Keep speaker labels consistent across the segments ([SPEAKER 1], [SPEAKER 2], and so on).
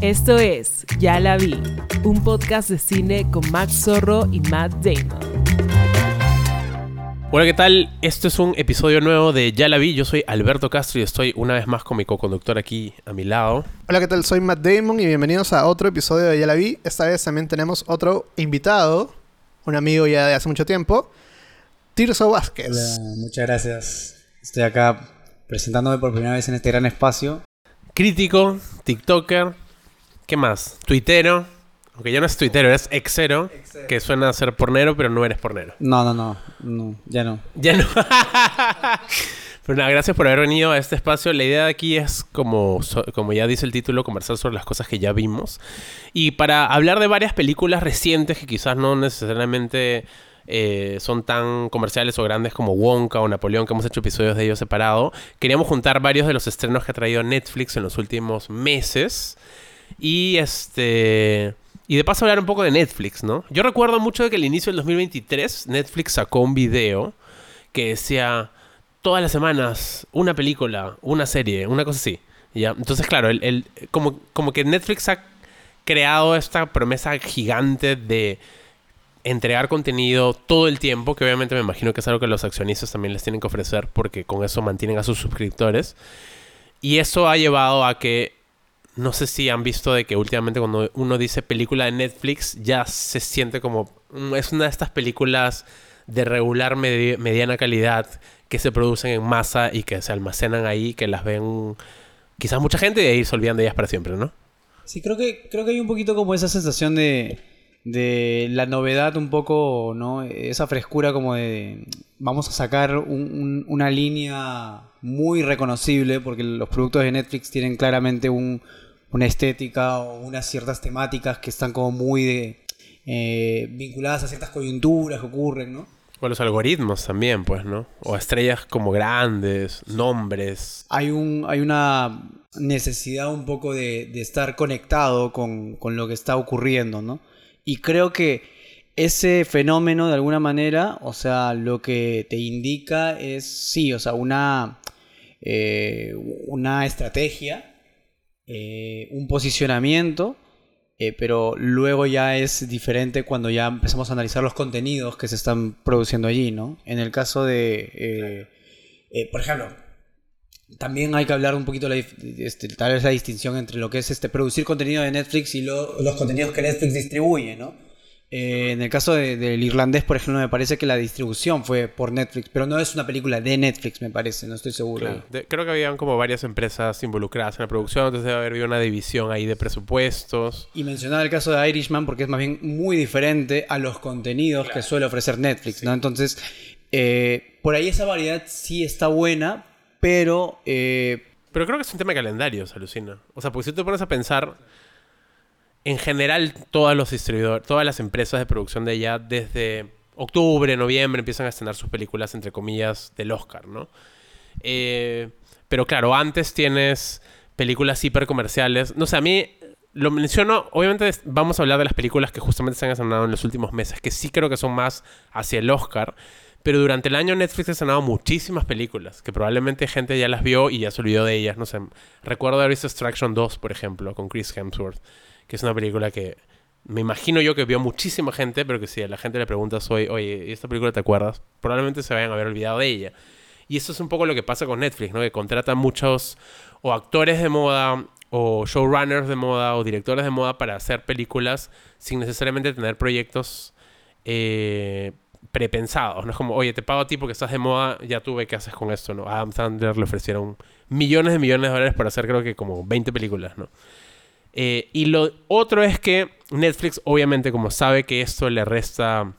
[SPEAKER 1] Esto es Ya la vi, un podcast de cine con Max Zorro y Matt Damon.
[SPEAKER 2] Hola, ¿qué tal? Esto es un episodio nuevo de Ya la vi. Yo soy Alberto Castro y estoy una vez más con mi co-conductor aquí a mi lado.
[SPEAKER 3] Hola, ¿qué tal? Soy Matt Damon y bienvenidos a otro episodio de Ya la vi. Esta vez también tenemos otro invitado, un amigo ya de hace mucho tiempo, Tirso Vázquez.
[SPEAKER 4] Hola, muchas gracias. Estoy acá presentándome por primera vez en este gran espacio.
[SPEAKER 2] Crítico, TikToker, ¿qué más? Tuitero, aunque ya no es tuitero, es exero, que suena a ser pornero, pero no eres pornero.
[SPEAKER 4] No, no, no, no, ya no.
[SPEAKER 2] Ya no. Pero nada, gracias por haber venido a este espacio. La idea de aquí es, como, so- como ya dice el título, conversar sobre las cosas que ya vimos. Y para hablar de varias películas recientes que quizás no necesariamente eh, son tan comerciales o grandes como Wonka o Napoleón, que hemos hecho episodios de ellos separado, queríamos juntar varios de los estrenos que ha traído Netflix en los últimos meses. Y este. Y de paso hablar un poco de Netflix, ¿no? Yo recuerdo mucho de que al inicio del 2023 Netflix sacó un video que decía todas las semanas una película, una serie, una cosa así. ¿ya? Entonces, claro, el, el- como, como que Netflix ha creado esta promesa gigante de entregar contenido todo el tiempo, que obviamente me imagino que es algo que los accionistas también les tienen que ofrecer porque con eso mantienen a sus suscriptores. Y eso ha llevado a que, no sé si han visto de que últimamente cuando uno dice película de Netflix, ya se siente como, mm, es una de estas películas de regular medi- mediana calidad que se producen en masa y que se almacenan ahí, que las ven quizás mucha gente y ahí se de ellas para siempre, ¿no?
[SPEAKER 4] Sí, creo que, creo que hay un poquito como esa sensación de, de la novedad un poco, ¿no? Esa frescura como de vamos a sacar un- una línea muy reconocible porque los productos de Netflix tienen claramente un- una estética o unas ciertas temáticas que están como muy de, eh, vinculadas a ciertas coyunturas que ocurren, ¿no?
[SPEAKER 2] O los algoritmos también, pues, ¿no? O estrellas como grandes, nombres.
[SPEAKER 4] hay, un, hay una necesidad un poco de, de estar conectado con, con lo que está ocurriendo, ¿no? Y creo que ese fenómeno, de alguna manera, o sea, lo que te indica es, sí, o sea, una, eh, una estrategia, eh, un posicionamiento, eh, pero luego ya es diferente cuando ya empezamos a analizar los contenidos que se están produciendo allí, ¿no? En el caso de, por ejemplo, también hay que hablar un poquito la, este, tal vez la distinción entre lo que es este producir contenido de Netflix y lo- los contenidos que Netflix distribuye, ¿no? Eh, en el caso de- del irlandés, por ejemplo, me parece que la distribución fue por Netflix, pero no es una película de Netflix, me parece, no estoy seguro.
[SPEAKER 2] Claro. De- creo que habían como varias empresas involucradas en la producción, entonces debe haber habido una división ahí de presupuestos.
[SPEAKER 4] Y mencionaba el caso de Irishman porque es más bien muy diferente a los contenidos que suele ofrecer Netflix, ¿no? Entonces, eh, por ahí esa variedad sí está buena, pero eh,
[SPEAKER 2] Pero creo que es un tema de calendarios, alucina. O sea, porque si te pones a pensar, en general todos los distribuidores, todas las empresas de producción de allá, desde octubre, noviembre, empiezan a estrenar sus películas, entre comillas, del Oscar, ¿no? Eh, pero claro, antes tienes películas hiper comerciales. No sé, a mí lo menciono, obviamente vamos a hablar de las películas que justamente se han estrenado en los últimos meses, que sí creo que son más hacia el Oscar. Pero durante el año Netflix ha estrenado muchísimas películas que probablemente gente ya las vio y ya se olvidó de ellas. No sé, recuerdo haber visto Extraction 2, por ejemplo, con Chris Hemsworth, que es una película que me imagino yo que vio muchísima gente, pero que si a la gente le preguntas hoy, oye, ¿y esta película te acuerdas? Probablemente se vayan a haber olvidado de ella. Y eso es un poco lo que pasa con Netflix, ¿no? Que contratan muchos o actores de moda o showrunners de moda o directores de moda para hacer películas sin necesariamente tener proyectos eh, prepensados. No es como, oye, te pago a ti porque estás de moda, ya tú ve qué haces con esto, ¿no? A Adam Sandler le ofrecieron millones de millones de dólares para hacer creo que como 20 películas, ¿no? Eh, y lo otro es que Netflix, obviamente, como sabe que esto le resta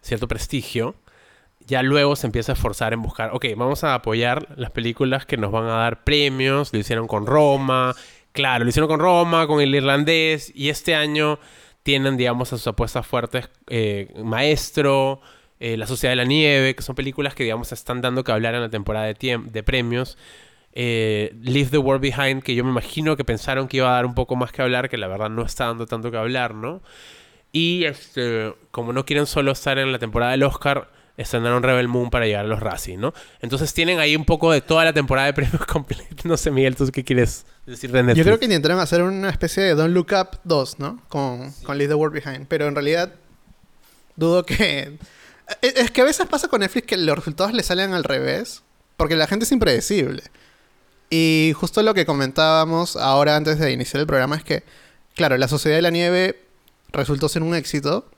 [SPEAKER 2] cierto prestigio, ya luego se empieza a esforzar en buscar, ok, vamos a apoyar las películas que nos van a dar premios, lo hicieron con Roma, claro, lo hicieron con Roma, con el irlandés, y este año tienen, digamos, a sus apuestas fuertes eh, Maestro, eh, La Sociedad de la Nieve, que son películas que, digamos, están dando que hablar en la temporada de, premios. Eh, Leave the World Behind, que yo me imagino que pensaron que iba a dar un poco más que hablar, que la verdad no está dando tanto que hablar, ¿no? Y este, como no quieren solo estar en la temporada del Oscar, estrenaron Rebel Moon para llegar a los Razzie, ¿no? Entonces tienen ahí un poco de toda la temporada de premios completa. No sé, Miguel, ¿tú qué quieres decir de Netflix?
[SPEAKER 3] Yo creo que intentaron hacer una especie de Don't Look Up 2, ¿no? Con, con Leave the World Behind. Pero en realidad, dudo que. Es es que a veces pasa con Netflix que los resultados le salen al revés. Porque la gente es impredecible. Y justo lo que comentábamos ahora antes de iniciar el programa es que, claro, la Sociedad de la Nieve resultó ser un éxito,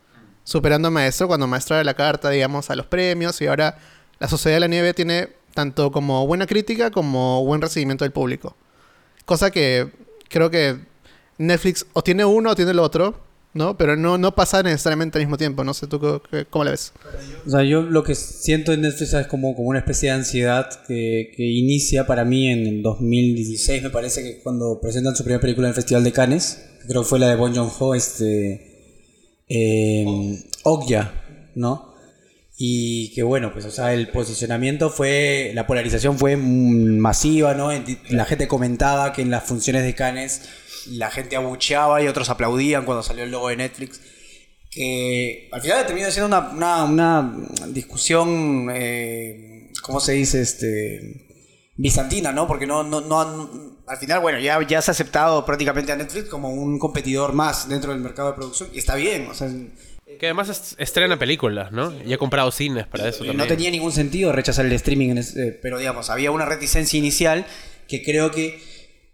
[SPEAKER 3] superando a Maestro cuando Maestro era la carta, digamos, a los premios. Y ahora la Sociedad de la Nieve tiene tanto como buena crítica como buen recibimiento del público. Cosa que creo que Netflix o tiene uno o tiene el otro, ¿no? Pero no, no pasa necesariamente al mismo tiempo. No sé tú cómo la ves.
[SPEAKER 4] O sea, yo lo que siento en Netflix es como, como una especie de ansiedad que, que inicia para mí en el 2016, me parece que cuando presentan su primera película en el Festival de Cannes, creo que fue la de Bon Joon-ho, este, eh, ¿no? Y que bueno, pues o sea, el posicionamiento fue, la polarización fue masiva, ¿no? La gente comentaba que en las funciones de Cannes la gente abucheaba y otros aplaudían cuando salió el logo de Netflix que al final termina siendo una, una, una discusión, eh, ¿cómo se dice? Este, bizantina, ¿no? Porque no, no, no han- al final, bueno, ya, ya se ha aceptado prácticamente a Netflix como un competidor más dentro del mercado de producción y está bien, o sea,
[SPEAKER 2] Que además est- estrena películas, ¿no? Y ha comprado cines para eso
[SPEAKER 4] y
[SPEAKER 2] también.
[SPEAKER 4] no tenía ningún sentido rechazar el streaming, en ese- pero digamos, había una reticencia inicial que creo que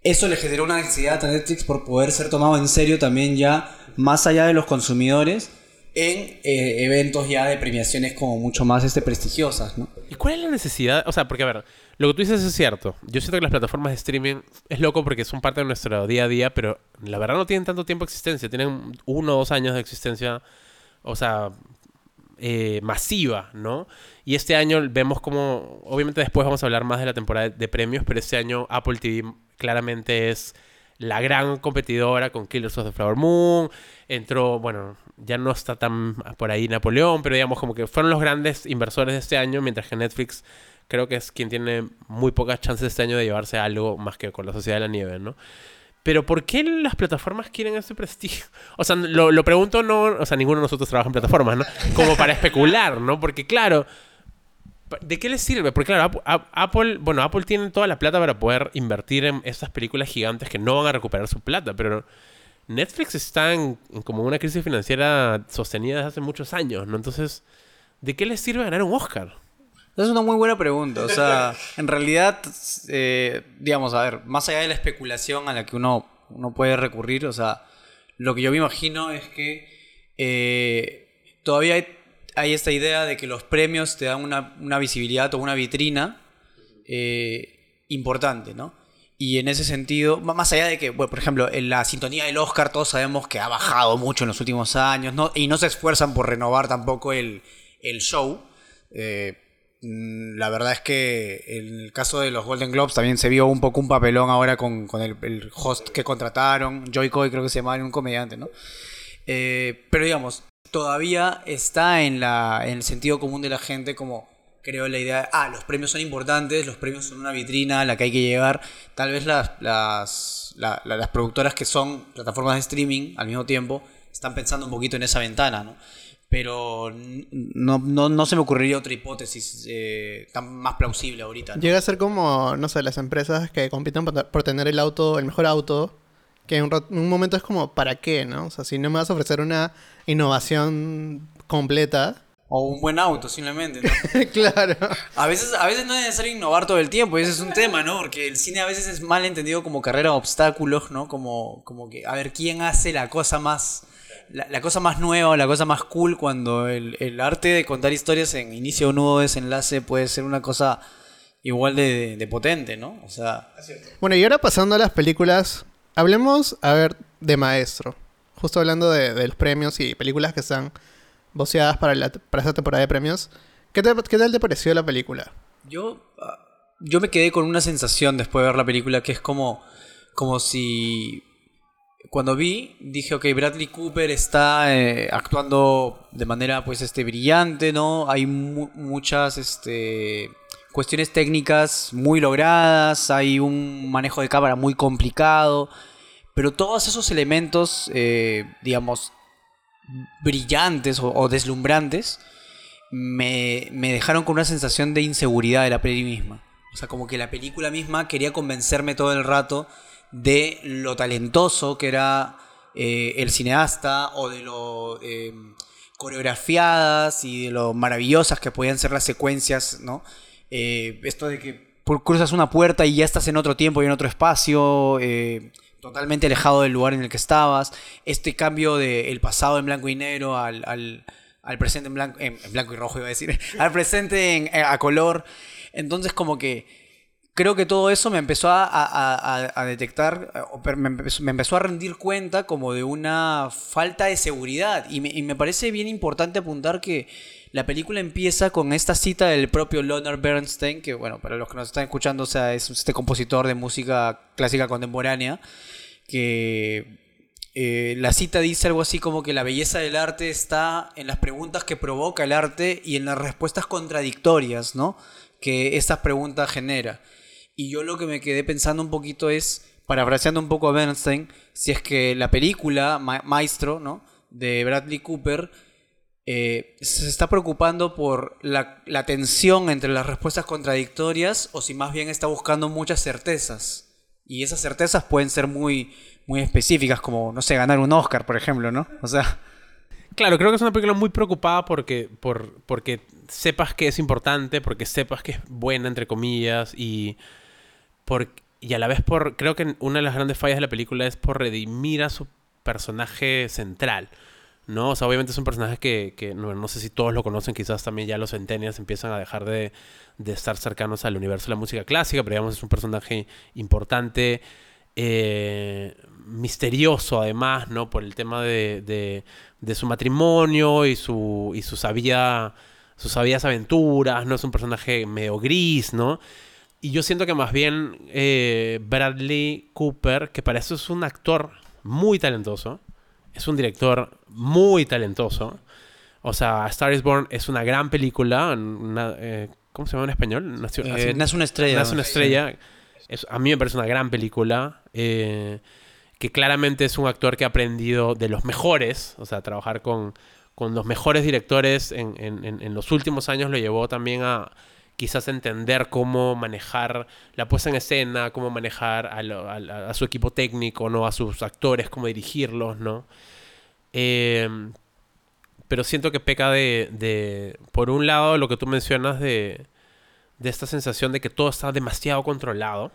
[SPEAKER 4] eso le generó una ansiedad a Netflix por poder ser tomado en serio también ya más allá de los consumidores en eh, eventos ya de premiaciones como mucho más este, prestigiosas, ¿no?
[SPEAKER 2] ¿Y cuál es la necesidad? O sea, porque a ver, lo que tú dices es cierto. Yo siento que las plataformas de streaming es loco porque son parte de nuestro día a día, pero la verdad no tienen tanto tiempo de existencia. Tienen uno o dos años de existencia, o sea, eh, masiva, ¿no? Y este año vemos como, obviamente después vamos a hablar más de la temporada de premios, pero este año Apple TV claramente es la gran competidora con Killers of the Flower Moon. Entró, bueno, ya no está tan por ahí Napoleón, pero digamos como que fueron los grandes inversores de este año, mientras que Netflix creo que es quien tiene muy pocas chances este año de llevarse algo más que con la Sociedad de la Nieve, ¿no? Pero ¿por qué las plataformas quieren ese prestigio? O sea, lo, lo pregunto no, o sea, ninguno de nosotros trabaja en plataformas, ¿no? Como para especular, ¿no? Porque claro, ¿de qué les sirve? Porque claro, Ap- Ap- Apple, bueno, Apple tiene toda la plata para poder invertir en estas películas gigantes que no van a recuperar su plata, pero Netflix está en, en como una crisis financiera sostenida desde hace muchos años, ¿no? Entonces, ¿de qué les sirve ganar un Oscar?
[SPEAKER 4] Es una muy buena pregunta. O sea, en realidad, eh, digamos, a ver, más allá de la especulación a la que uno, uno puede recurrir, o sea, lo que yo me imagino es que eh, todavía hay, esta idea de que los premios te dan una, visibilidad o una vitrina eh, importante, ¿no? Y en ese sentido, más allá de que, bueno, por ejemplo, en la sintonía del Oscar todos sabemos que ha bajado mucho en los últimos años, ¿no? Y no se esfuerzan por renovar tampoco el, el show. Eh, la verdad es que en el caso de los Golden Globes también se vio un poco un papelón ahora con, el, host que contrataron, Joy Coy creo que se llamaba, un comediante, ¿no? Eh, pero digamos, todavía está en, la, en el sentido común de la gente como creo la idea de, ah, los premios son importantes, los premios son una vitrina a la que hay que llegar. Tal vez las, las, la- la- las productoras que son plataformas de streaming al mismo tiempo están pensando un poquito en esa ventana, ¿no? Pero no, no, no se me ocurriría otra hipótesis eh, tan más plausible ahorita. ¿no?
[SPEAKER 3] Llega a ser como, no sé, las empresas que compiten por, tener el auto, el mejor auto, que en un, un momento es como, ¿para qué, no? O sea, si no me vas a ofrecer una innovación completa.
[SPEAKER 4] O un buen auto, simplemente, ¿no?
[SPEAKER 3] claro.
[SPEAKER 4] A veces, a veces no es necesario innovar todo el tiempo, y ese es un tema, ¿no? Porque el cine a veces es mal entendido como carrera de obstáculos, ¿no? Como, como que, a ver, ¿quién hace la cosa más, la, la cosa más nueva la cosa más cool cuando el, el arte de contar historias en inicio, nudo, desenlace puede ser una cosa igual de, de potente, ¿no? O sea,
[SPEAKER 3] Bueno, y ahora pasando a las películas, hablemos, a ver, de Maestro. Justo hablando de, de los premios y películas que están voceadas para, la, para esta temporada de premios. ¿Qué, te- ¿Qué tal te pareció la película?
[SPEAKER 4] Yo, ah, yo me quedé con una sensación después de ver la película que es como, como si cuando vi dije ok Bradley Cooper está eh, actuando de manera pues este brillante no hay mu- muchas este cuestiones técnicas muy logradas hay un manejo de cámara muy complicado pero todos esos elementos eh, digamos brillantes o, deslumbrantes me, me dejaron con una sensación de inseguridad de la peli misma. O sea, como que la película misma quería convencerme todo el rato de lo talentoso que era eh, el cineasta o de lo eh, coreografiadas y de lo maravillosas que podían ser las secuencias, ¿no? Eh, esto de que cruzas una puerta y ya estás en otro tiempo y en otro espacio, totalmente alejado del lugar en el que estabas. Este cambio del pasado en blanco y negro al, al- al presente en blanco, en, blanco y rojo, iba a decir, al presente en- a color. Entonces, como que creo que todo eso me empezó a, detectar, me empezó, me empezó a rendir cuenta como de una falta de seguridad. Y me, y me parece bien importante apuntar que la película empieza con esta cita del propio Leonard Bernstein, que bueno, para los que nos están escuchando, o sea, es este compositor de música clásica contemporánea, que eh, la cita dice algo así como que la belleza del arte está en las preguntas que provoca el arte y en las respuestas contradictorias, ¿no? Que estas preguntas genera. Y yo lo que me quedé pensando un poquito es, parafraseando un poco a Bernstein, si es que la película Ma- Maestro, ¿no? De Bradley Cooper eh, se está preocupando por la, la tensión entre las respuestas contradictorias o si más bien está buscando muchas certezas. Y esas certezas pueden ser muy, muy específicas, como, no sé, ganar un Oscar, por ejemplo, ¿no? O sea,
[SPEAKER 2] Claro, creo que es una película muy preocupada porque, por, porque sepas que es importante, porque sepas que es buena, entre comillas, y, y a la vez por... Creo que una de las grandes fallas de la película es por redimir a su personaje central, ¿no? O sea, obviamente es un personaje que, que no, no sé si todos lo conocen, quizás también ya los centenias empiezan a dejar de, de estar cercanos al universo de la música clásica, pero digamos es un personaje importante, eh, misterioso además, ¿no? Por el tema de, de, de su matrimonio y su, y su sabía, sus sabias aventuras, ¿no? Es un personaje medio gris, ¿no? Y yo siento que más bien eh, Bradley Cooper, que para eso es un actor muy talentoso, es un director muy talentoso. O sea, Star is Born es una gran película. una, eh, ¿Cómo se llama en español? Nació-
[SPEAKER 4] eh, nace una estrella.
[SPEAKER 2] Nace una estrella. Es- a mí me parece una gran película. eh, que claramente es un actor que ha aprendido de los mejores. O sea, trabajar con, con los mejores directores en, en- en- en los últimos años lo llevó también a quizás entender cómo manejar la puesta en escena, cómo manejar a, lo- a la- a su equipo técnico, ¿no? A sus actores, cómo dirigirlos, ¿no? Eh, pero siento que peca de, de, por un lado, lo que tú mencionas de, de esta sensación de que todo está demasiado controlado.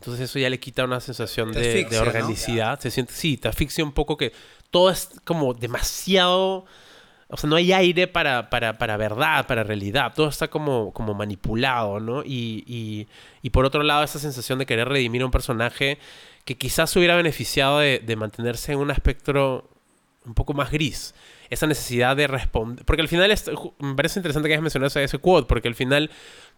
[SPEAKER 2] Entonces eso ya le quita una sensación de, de
[SPEAKER 4] asfixia, ¿no?
[SPEAKER 2] organicidad. Se siente, sí, te asfixia un poco que todo es como demasiado... O sea, no hay aire para, para, para verdad, para realidad. Todo está como, como manipulado, ¿no? Y, y, y por otro lado, esa sensación de querer redimir a un personaje que quizás se hubiera beneficiado de, de mantenerse en un espectro un poco más gris. Esa necesidad de responder. Porque al final me parece interesante que hayas mencionado ese, ese quote, porque al final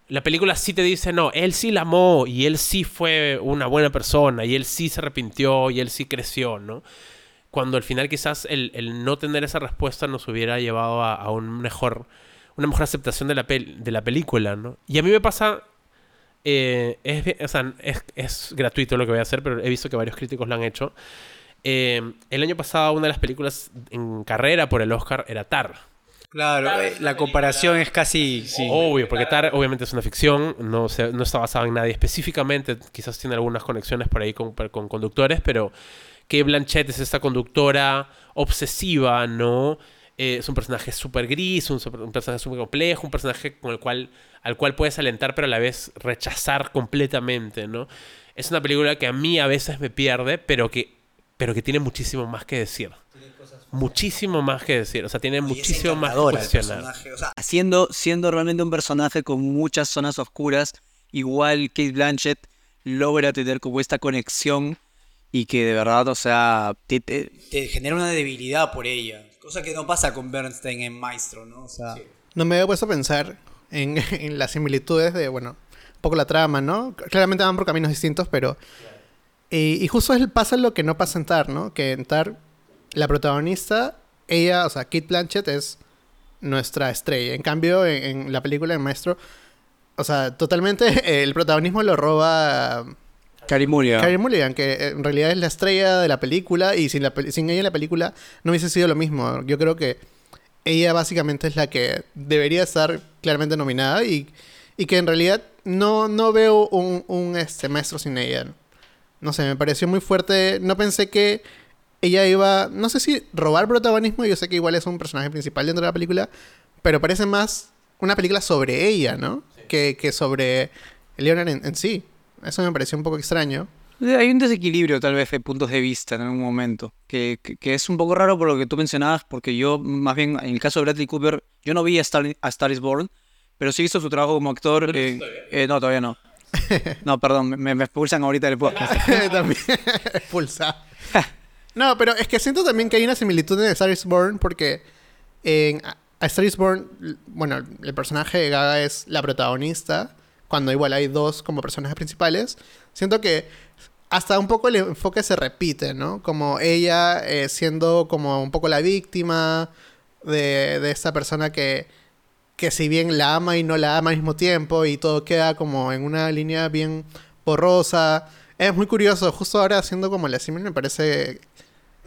[SPEAKER 2] la película sí te dice, no, él sí la amó y él sí fue una buena persona y él sí se arrepintió y él sí creció, ¿no? Cuando al final quizás el, el no tener esa respuesta nos hubiera llevado a, a un mejor, una mejor aceptación de la, pel- de la película, ¿no? Y a mí me pasa eh, es, o sea, es, es gratuito lo que voy a hacer, pero he visto que varios críticos lo han hecho. Eh, el año pasado una de las películas en carrera por el Oscar era Tar.
[SPEAKER 4] Claro, eh, la comparación es casi... sí.
[SPEAKER 2] Obvio, porque Tar obviamente es una ficción, no, se- no está basada en nadie específicamente, quizás tiene algunas conexiones por ahí con, con conductores, pero que Blanchett es esta conductora obsesiva, ¿no? Eh, es un personaje súper gris, un, personaje súper complejo, un personaje con el cual, al cual puedes alentar, pero a la vez rechazar completamente, ¿no? Es una película que a mí a veces me pierde, pero que, pero que tiene muchísimo más que decir. Muchísimo más que decir, o sea, tiene
[SPEAKER 4] Y
[SPEAKER 2] muchísimo más que cuestionar.
[SPEAKER 4] o sea,
[SPEAKER 5] Siendo, siendo realmente un personaje con muchas zonas oscuras, igual Kate Blanchett logra tener como esta conexión y que de verdad, o sea, te- te-
[SPEAKER 4] te genera una debilidad por ella. Cosa que no pasa con Bernstein en Maestro, ¿no? O sea,
[SPEAKER 3] No me había puesto a pensar en, en las similitudes de, bueno, un poco la trama, ¿no? Claramente van por caminos distintos, pero... Y, y justo es, pasa lo que no pasa en Tar, ¿no? Que en Tar, la protagonista, ella, o sea, Kate Blanchett es nuestra estrella. En cambio, en, en la película de Maestro, o sea, totalmente el protagonismo lo roba
[SPEAKER 5] Carey Mulligan.
[SPEAKER 3] Que en realidad es la estrella de la película y sin, la, pel- sin ella la película no hubiese sido lo mismo. Yo creo que ella básicamente es la que debería estar claramente nominada y, y que en realidad no, no veo un, un, este, maestro sin ella. No sé, me pareció muy fuerte. No pensé que ella iba, no sé si robar protagonismo, yo sé que igual es un personaje principal dentro de la película, pero parece más una película sobre ella, ¿no? Que, que sobre Leonard en, en sí. Eso me pareció un poco extraño.
[SPEAKER 4] Hay un desequilibrio tal vez de puntos de vista en algún momento, que, que, que es un poco raro por lo que tú mencionabas, porque yo más bien en el caso de Bradley Cooper, yo no vi a Star, a Star is Born, pero sí hizo su trabajo como actor. eh, eh, no, todavía no. No, perdón, me, me expulsan ahorita del podcast.
[SPEAKER 3] también expulsa. no, pero es que siento también que hay una similitud en Star is Born porque en A A Star is Born, bueno, el personaje de Gaga es la protagonista, cuando igual hay dos como personajes principales. Siento que hasta un poco el enfoque se repite, ¿no? Como ella eh, siendo como un poco la víctima de, de esta persona que, que si bien la ama y no la ama al mismo tiempo y todo queda como en una línea bien borrosa. Es muy curioso, justo ahora haciendo como la símil me parece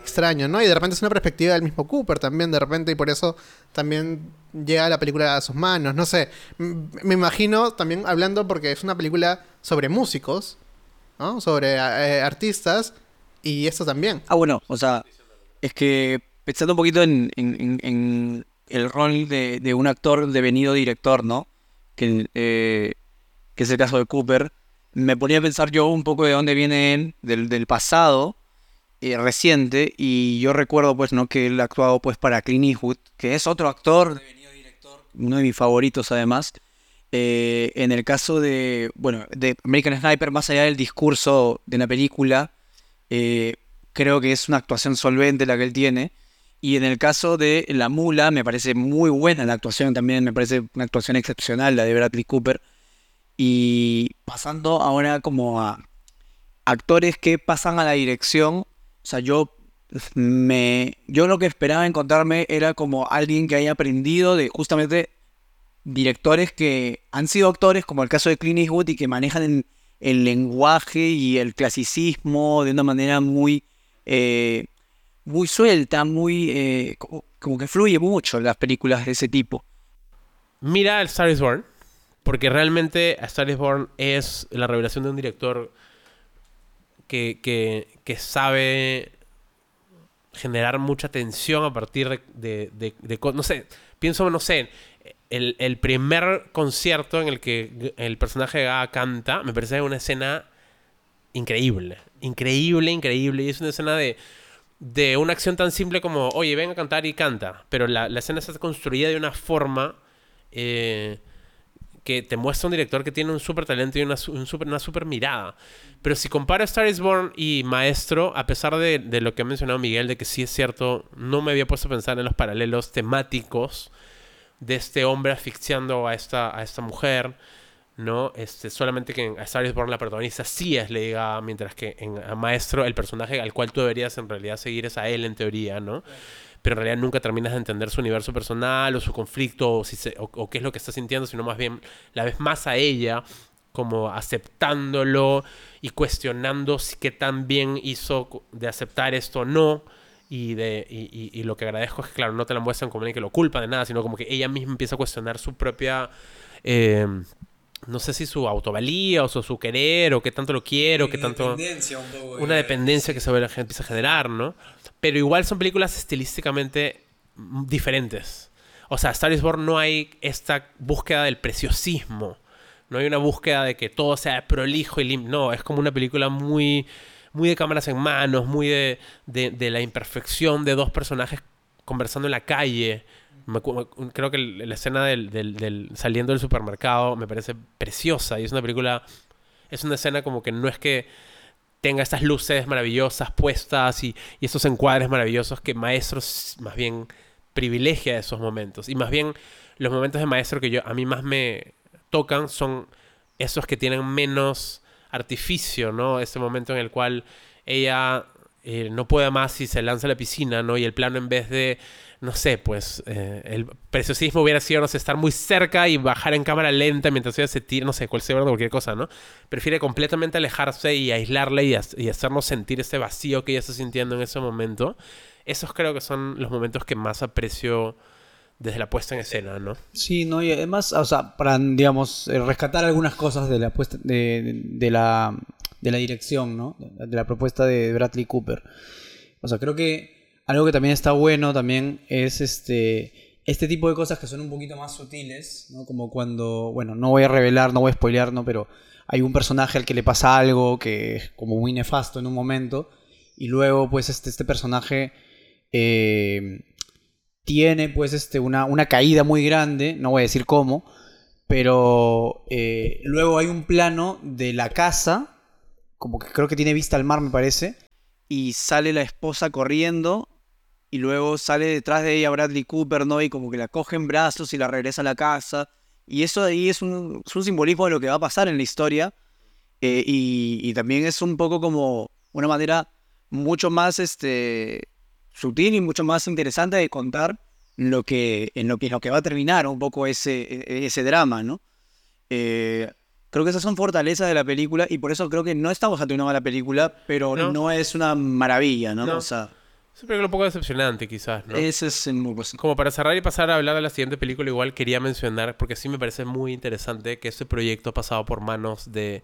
[SPEAKER 3] extraño, ¿no? Y de repente es una perspectiva del mismo Cooper también, de repente, y por eso también llega la película a sus manos, no sé. Me imagino también hablando porque es una película sobre músicos, ¿no? Sobre eh, artistas, y esto también.
[SPEAKER 4] Ah, bueno, o sea, es que pensando un poquito en, el rol de, un actor devenido director, ¿no? Que, eh, que es el caso de Cooper, me ponía a pensar yo un poco de dónde viene él, del pasado eh, reciente, y yo recuerdo, pues, ¿no? Que él ha actuado, pues, para Clint Eastwood, que es otro actor uno de mis favoritos, además. Eh, en el caso de, bueno, de American Sniper, más allá del discurso de la película, eh, creo que es una actuación solvente la que él tiene. Y en el caso de La Mula, me parece muy buena la actuación también, me parece una actuación excepcional la de Bradley Cooper. Y pasando ahora como a actores que pasan a la dirección, o sea, yo me yo lo que esperaba encontrarme era como alguien que haya aprendido de justamente directores que han sido actores, como el caso de Clint Eastwood, y que manejan el, el lenguaje y el clasicismo de una manera muy, eh, muy suelta, muy eh, como, que fluye mucho las películas de ese tipo.
[SPEAKER 2] Mira el Star is Born, porque realmente A Star is Born es la revelación de un director que, que, que sabe generar mucha tensión a partir de, de, de- no sé, pienso, no sé, el, el primer concierto en el que el personaje de Gaga canta, me parece una escena increíble, increíble, increíble, y es una escena de, de una acción tan simple como, oye, ven a cantar y canta, pero la, la escena está construida de una forma eh, que te muestra un director que tiene un súper talento y una, un super, una super mirada. Pero si comparo Star is Born y Maestro, a pesar de, lo que ha mencionado Miguel, de que sí es cierto, no me había puesto a pensar en los paralelos temáticos de este hombre asfixiando a esta, a esta mujer, ¿no? Este, solamente que en A Star is Born la protagonista sí es Lady mientras que en a Maestro el personaje al cual tú deberías en realidad seguir es a él en teoría, ¿no? Pero en realidad nunca terminas de entender su universo personal o su conflicto o, si o- qué es lo que está sintiendo, sino más bien la ves más a ella como aceptándolo y cuestionando si qué tan bien hizo de aceptar esto o no. Y, de, y, lo que agradezco es que, claro, no te la muestran como alguien que lo culpa de nada, sino como que ella misma empieza a cuestionar su propia, eh, no sé si su autovalía o su, su querer o qué tanto lo quiero, qué tanto... Una dependencia que se empieza a generar, ¿no? Pero igual son películas estilísticamente diferentes. O sea, Star is Born no hay esta búsqueda del preciosismo. No hay una búsqueda de que todo sea prolijo y lim... No, es como una película muy, muy de cámaras en manos, muy de, de- de la imperfección de dos personajes conversando en la calle. Me creo que la escena del, saliendo del supermercado me parece preciosa y es una película... Es una escena como que no es que tenga estas luces maravillosas puestas y, y estos encuadres maravillosos que Maestros más bien privilegia esos momentos. Y más bien los momentos de Maestro que yo a mí más me tocan son esos que tienen menos artificio, ¿no? Ese momento en el cual ella eh, no puede más y se lanza a la piscina, ¿no? Y el plano en vez de, no sé, pues eh, el preciosismo hubiera sido, no sé, estar muy cerca y bajar en cámara lenta mientras ella se tira, no sé, cual sea, cualquier cosa, ¿no? Prefiere completamente alejarse y aislarla y, y hacernos sentir ese vacío que ella está sintiendo en ese momento. Esos creo que son los momentos que más aprecio desde la puesta en escena, ¿no?
[SPEAKER 4] Sí, no, y además, o sea, para, digamos, eh, rescatar algunas cosas de la puesta, de, de la, de la dirección, ¿no? De, de la propuesta de Bradley Cooper. O sea, creo que algo que también está bueno también es este, este tipo de cosas que son un poquito más sutiles, ¿no? Como cuando, bueno, no voy a revelar, no voy a spoilear, ¿no? Pero hay un personaje al que le pasa algo que es como muy nefasto en un momento y luego, pues, este, este personaje... eh, tiene pues este, una, una caída muy grande, no voy a decir cómo, pero eh, luego hay un plano de la casa, como que creo que tiene vista al mar me parece,
[SPEAKER 5] y sale la esposa corriendo y luego sale detrás de ella Bradley Cooper, ¿no? Y como que la coge en brazos y la regresa a la casa. Y eso de ahí es un, es un simbolismo de lo que va a pasar en la historia. eh, y, y también es un poco como una manera mucho más este, sutil y mucho más interesante de contar lo que, en, lo que, en lo que va a terminar un poco ese, e- ese drama, ¿no? Eh, creo que esas son fortalezas de la película y por eso creo que no estamos ante una mala película, pero
[SPEAKER 2] No.
[SPEAKER 5] no, es una maravilla, ¿no?
[SPEAKER 2] No.
[SPEAKER 5] O sea,
[SPEAKER 2] Es un película un poco decepcionante, quizás, ¿no?
[SPEAKER 5] ese es el pues,
[SPEAKER 2] Como para cerrar y pasar a hablar de la siguiente película, igual quería mencionar, porque sí me parece muy interesante que este proyecto ha pasado por manos de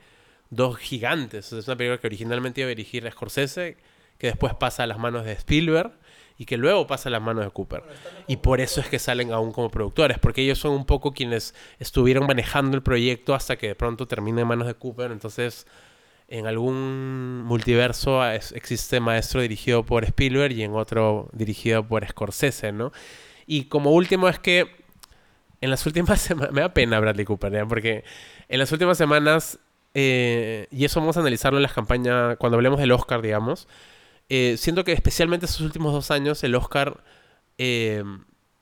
[SPEAKER 2] dos gigantes. Es una película que originalmente iba a dirigir a Scorsese, que después pasa a las manos de Spielberg y que luego pasa a las manos de Cooper. Y por eso es que salen aún como productores, porque ellos son un poco quienes estuvieron manejando el proyecto hasta que de pronto termine en manos de Cooper. Entonces, en algún multiverso existe Maestro dirigido por Spielberg y en otro dirigido por Scorsese, ¿no? Y como último es que en las últimas semanas, me da pena Bradley Cooper, ¿ya? porque en las últimas semanas, eh, y eso vamos a analizarlo en las campañas, cuando hablemos del Oscar, digamos, eh, siento que especialmente estos últimos dos años el Oscar eh,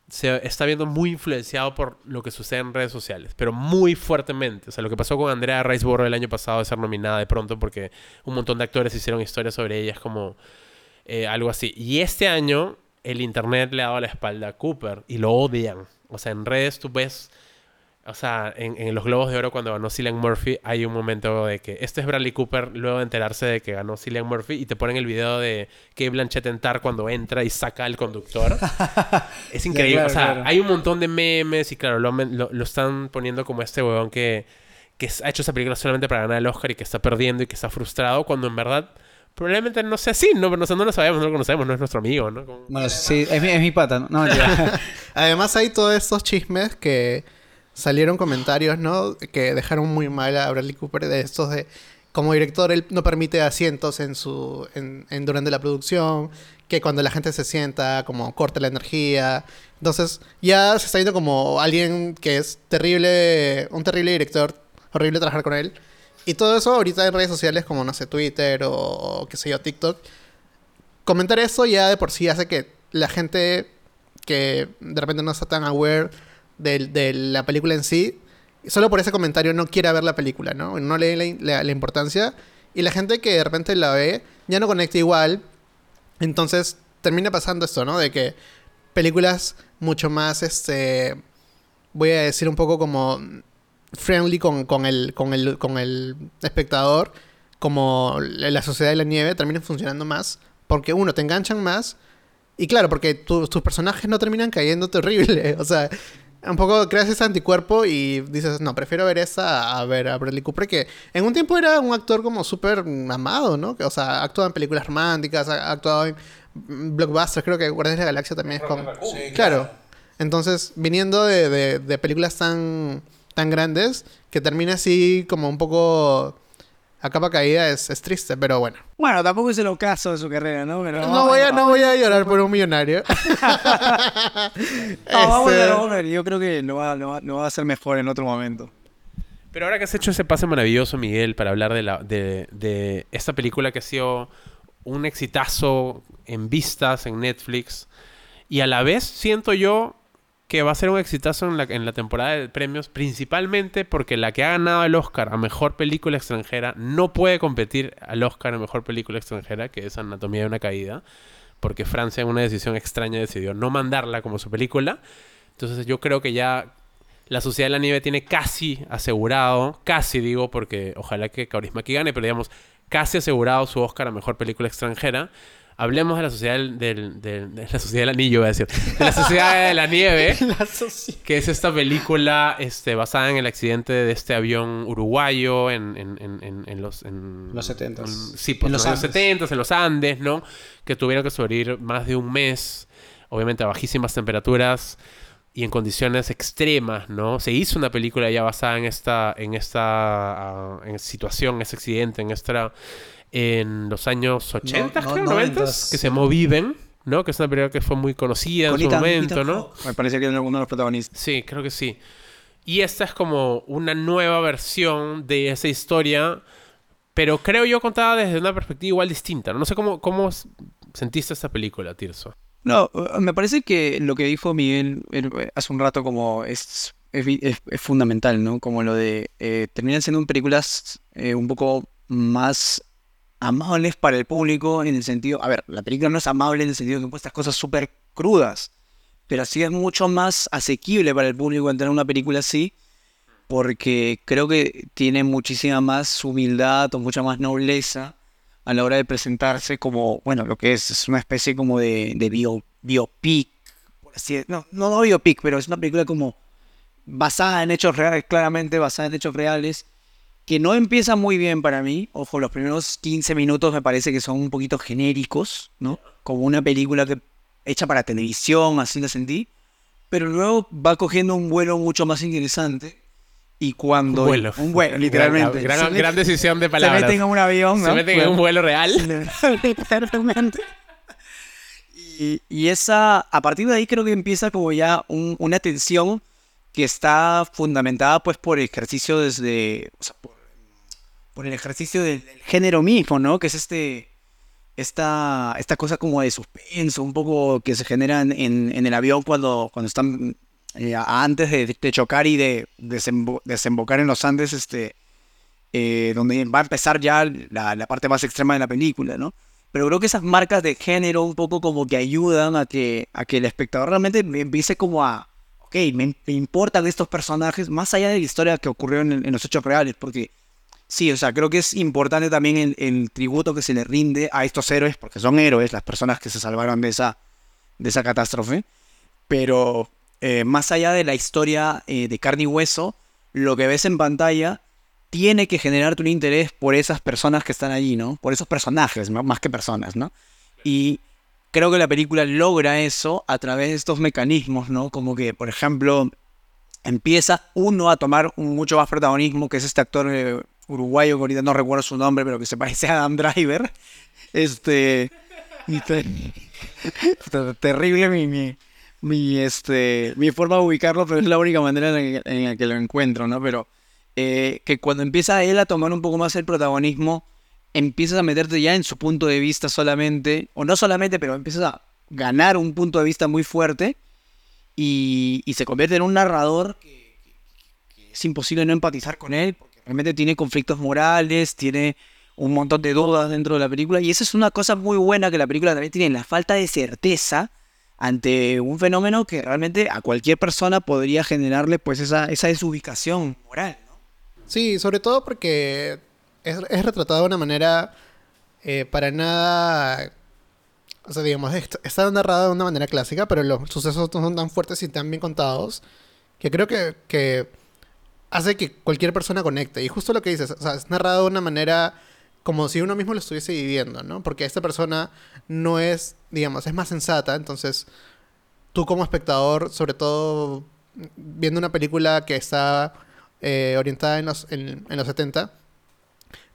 [SPEAKER 2] se está viendo muy influenciado por lo que sucede en redes sociales, pero muy fuertemente. O sea, lo que pasó con Andrea Riseborough el año pasado de ser nominada de pronto porque un montón de actores hicieron historias sobre ella, es como eh, algo así. Y este año el internet le ha dado la espalda a Cooper y lo odian. O sea, en redes tú ves, o sea, en, en los Globos de Oro cuando ganó Cillian Murphy hay un momento de que este es Bradley Cooper luego de enterarse de que ganó Cillian Murphy y te ponen el video de Kate Blanchett en Tar cuando entra y saca al conductor. es increíble.
[SPEAKER 4] claro,
[SPEAKER 2] o sea,
[SPEAKER 4] claro.
[SPEAKER 2] hay un montón de memes y claro, lo, lo- lo están poniendo como este huevón que, que ha hecho esa película solamente para ganar el Oscar y que está perdiendo y que está frustrado cuando en verdad probablemente no sea así. No, no, no lo sabemos, no lo conocemos, no es nuestro amigo, ¿no? Como-
[SPEAKER 4] Bueno, sí, es mi, es mi pata, ¿no?
[SPEAKER 3] Además hay todos estos chismes que salieron comentarios, ¿no? Que dejaron muy mal a Bradley Cooper de estos de... Como director, él no permite asientos en su en, durante la producción, que cuando la gente se sienta, como corta la energía. Entonces, ya se está viendo como alguien que es terrible, un terrible director, horrible trabajar con él. Y todo eso ahorita en redes sociales como, no sé, Twitter o, o qué sé yo, TikTok. Comentar eso ya de por sí hace que la gente que de repente no está tan aware de, la película en sí, solo por ese comentario no quiera ver la película, ¿no? No le la, importancia. Y la gente que de repente la ve ya no conecta igual. Entonces termina pasando esto, ¿no? De que películas mucho más, este, voy a decir un poco como friendly con, con, el, con, el, con el espectador, como la Sociedad de la Nieve, terminan funcionando más. Porque uno, te enganchan más. Y claro, porque tu- tus personajes no terminan cayendo terrible. O sea, un poco creas ese anticuerpo y dices, no, prefiero ver esta a ver a Bradley Cooper, que en un tiempo era un actor como súper amado, ¿no? Que, o sea, ha actuado en películas románticas, ha actuado en blockbusters, creo que Guardianes de la Galaxia también es como... claro. Entonces, viniendo de, de- de películas tan, tan grandes, que termina así como un poco a capa caída es, es triste, pero bueno.
[SPEAKER 5] Bueno, tampoco es el ocaso de su carrera, ¿no? Pero
[SPEAKER 3] No voy a, no voy a llorar por un millonario.
[SPEAKER 5] No, vamos a ver,
[SPEAKER 3] Este-
[SPEAKER 5] vamos a ver. Yo creo que lo va, lo, va, lo va a hacer mejor en otro momento.
[SPEAKER 2] Pero ahora que has hecho ese pase maravilloso, Miguel, para hablar de, la, de, de esta película que ha sido un exitazo en vistas en Netflix, y a la vez siento yo que va a ser un exitazo en la, temporada de premios, principalmente porque la que ha ganado el Oscar a Mejor Película Extranjera no puede competir al Oscar a Mejor Película Extranjera, que es Anatomía de una Caída, porque Francia en una decisión extraña decidió no mandarla como su película. Entonces yo creo que ya la Sociedad de la Nieve tiene casi asegurado, casi digo porque ojalá que Kaurismäki gane, pero digamos, casi asegurado su Oscar a Mejor Película Extranjera. Hablemos de la sociedad del, del- del- de la sociedad del anillo, voy a decir. De la sociedad de la nieve. que es esta película este, basada en el accidente de este avión uruguayo en, en- en- en- en los... En,
[SPEAKER 6] Los 70s.
[SPEAKER 2] en- sí, pues,
[SPEAKER 6] En los
[SPEAKER 2] los
[SPEAKER 6] Andes.
[SPEAKER 2] 70 en los Andes, ¿no? Que tuvieron que sobrevivir más de un mes, obviamente a bajísimas temperaturas y en condiciones extremas, ¿no? Se hizo una película ya basada en esta, en esta ah, en situación, en ese accidente, en esta... En los años 80,
[SPEAKER 6] no,
[SPEAKER 2] creo, 90,
[SPEAKER 6] 90s.
[SPEAKER 2] que se llamó Viven, ¿no? Que es una película que fue muy conocida
[SPEAKER 4] Con
[SPEAKER 2] en su
[SPEAKER 4] Ethan-
[SPEAKER 2] momento,
[SPEAKER 4] Ethan
[SPEAKER 2] ¿no?
[SPEAKER 4] Me parece que era uno de los protagonistas.
[SPEAKER 2] Sí, creo que sí. Y esta es como una nueva versión de esa historia, pero creo yo contada desde una perspectiva igual distinta. No, No sé cómo, cómo sentiste esta película, Tirso.
[SPEAKER 4] No, me parece que lo que dijo Miguel hace un rato como es, es, es- es fundamental, ¿no? Como lo de... eh, terminan siendo películas eh, un poco más amables para el público en el sentido... A ver, la película no es amable en el sentido que muestra cosas súper crudas, pero sí es mucho más asequible para el público entrar a una película así, porque creo que tiene muchísima más humildad o mucha más nobleza a la hora de presentarse como, bueno, lo que es, es una especie como de, de bio- biopic, por así de- no, no, no biopic, pero es una película como basada en hechos reales, claramente basada en hechos reales, que no empieza muy bien para mí, ojo, los primeros 15 minutos me parece que son un poquito genéricos, ¿no? Como una película que, hecha para televisión, así la sentí, pero luego va cogiendo un vuelo mucho más interesante. Y cuando...
[SPEAKER 2] Un vuelo.
[SPEAKER 4] Un vuelo, literalmente.
[SPEAKER 2] Gran, gran-
[SPEAKER 4] Se
[SPEAKER 2] gran decisión de
[SPEAKER 4] se
[SPEAKER 2] palabras.
[SPEAKER 4] meten en un avión,
[SPEAKER 2] Se
[SPEAKER 4] ¿no?
[SPEAKER 2] meten en
[SPEAKER 4] Bueno.
[SPEAKER 2] un vuelo real.
[SPEAKER 4] Literalmente. Y, y esa, a partir de ahí creo que empieza como ya un- una tensión que está fundamentada pues por ejercicio desde, o sea, por, por el ejercicio del, género mismo, ¿no? Que es este, esta, esta cosa como de suspenso, un poco que se genera en, el avión cuando, cuando están eh, antes de, chocar y de desembo- desembocar en los Andes, este, eh, donde va a empezar ya la, parte más extrema de la película, ¿no? Pero creo que esas marcas de género un poco como que ayudan a que, a que el espectador realmente me empiece como a, ok, me, me importan estos personajes más allá de la historia que ocurrió en, en los hechos reales, porque sí, o sea, creo que es importante también el, tributo que se le rinde a estos héroes, porque son héroes las personas que se salvaron de esa, de esa catástrofe, pero eh, más allá de la historia eh, de carne y hueso, lo que ves en pantalla tiene que generarte un interés por esas personas que están allí, ¿no? Por esos personajes, más que personas, ¿no? Y creo que la película logra eso a través de estos mecanismos, ¿no? Como que, por ejemplo, empieza uno a tomar mucho más protagonismo, que es este actor eh, uruguayo, que ahorita no recuerdo su nombre, pero que se parece a Adam Driver. Este... terrible mi, mi, mi, este, mi forma de ubicarlo, pero es la única manera en la que, en la que lo encuentro, ¿no? Pero eh, que cuando empieza él a tomar un poco más el protagonismo, empiezas a meterte ya en su punto de vista solamente, o no solamente, pero empiezas a ganar un punto de vista muy fuerte y, y se convierte en un narrador que, es imposible no empatizar con él, realmente tiene conflictos morales, tiene un montón de dudas dentro de la película, y esa es una cosa muy buena que la película también tiene, la falta de certeza ante un fenómeno que realmente a cualquier persona podría generarle pues esa, esa desubicación moral, ¿no?
[SPEAKER 3] Sí, sobre todo porque es, es retratado de una manera eh, para nada... O sea, digamos, est- está narrado de una manera clásica, pero los sucesos no son tan fuertes y tan bien contados que creo que hace que cualquier persona conecte. Y justo lo que dices, o sea, es narrado de una manera como si uno mismo lo estuviese viviendo, ¿no? Porque esta persona no es, digamos, es más sensata, entonces tú como espectador, sobre todo viendo una película que está eh, orientada en los, en, los 70,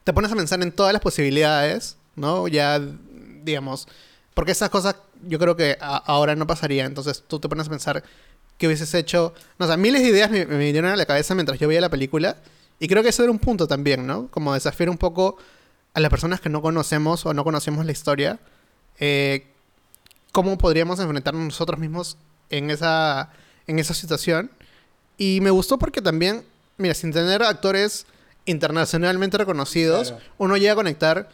[SPEAKER 3] te pones a pensar en todas las posibilidades, ¿no? Ya, digamos, porque esas cosas yo creo que ahora no pasaría, entonces tú te pones a pensar qué hubieses hecho, no, o sea, miles de ideas me, me vinieron a la cabeza mientras yo veía la película, y creo que eso era un punto también, ¿no? Como desafiar un poco a las personas que no conocemos o no conocemos la historia, eh, cómo podríamos enfrentarnos nosotros mismos en esa, en esa situación. Y me gustó porque también, mira, sin tener actores internacionalmente reconocidos,
[SPEAKER 6] Claro.
[SPEAKER 3] uno llega a conectar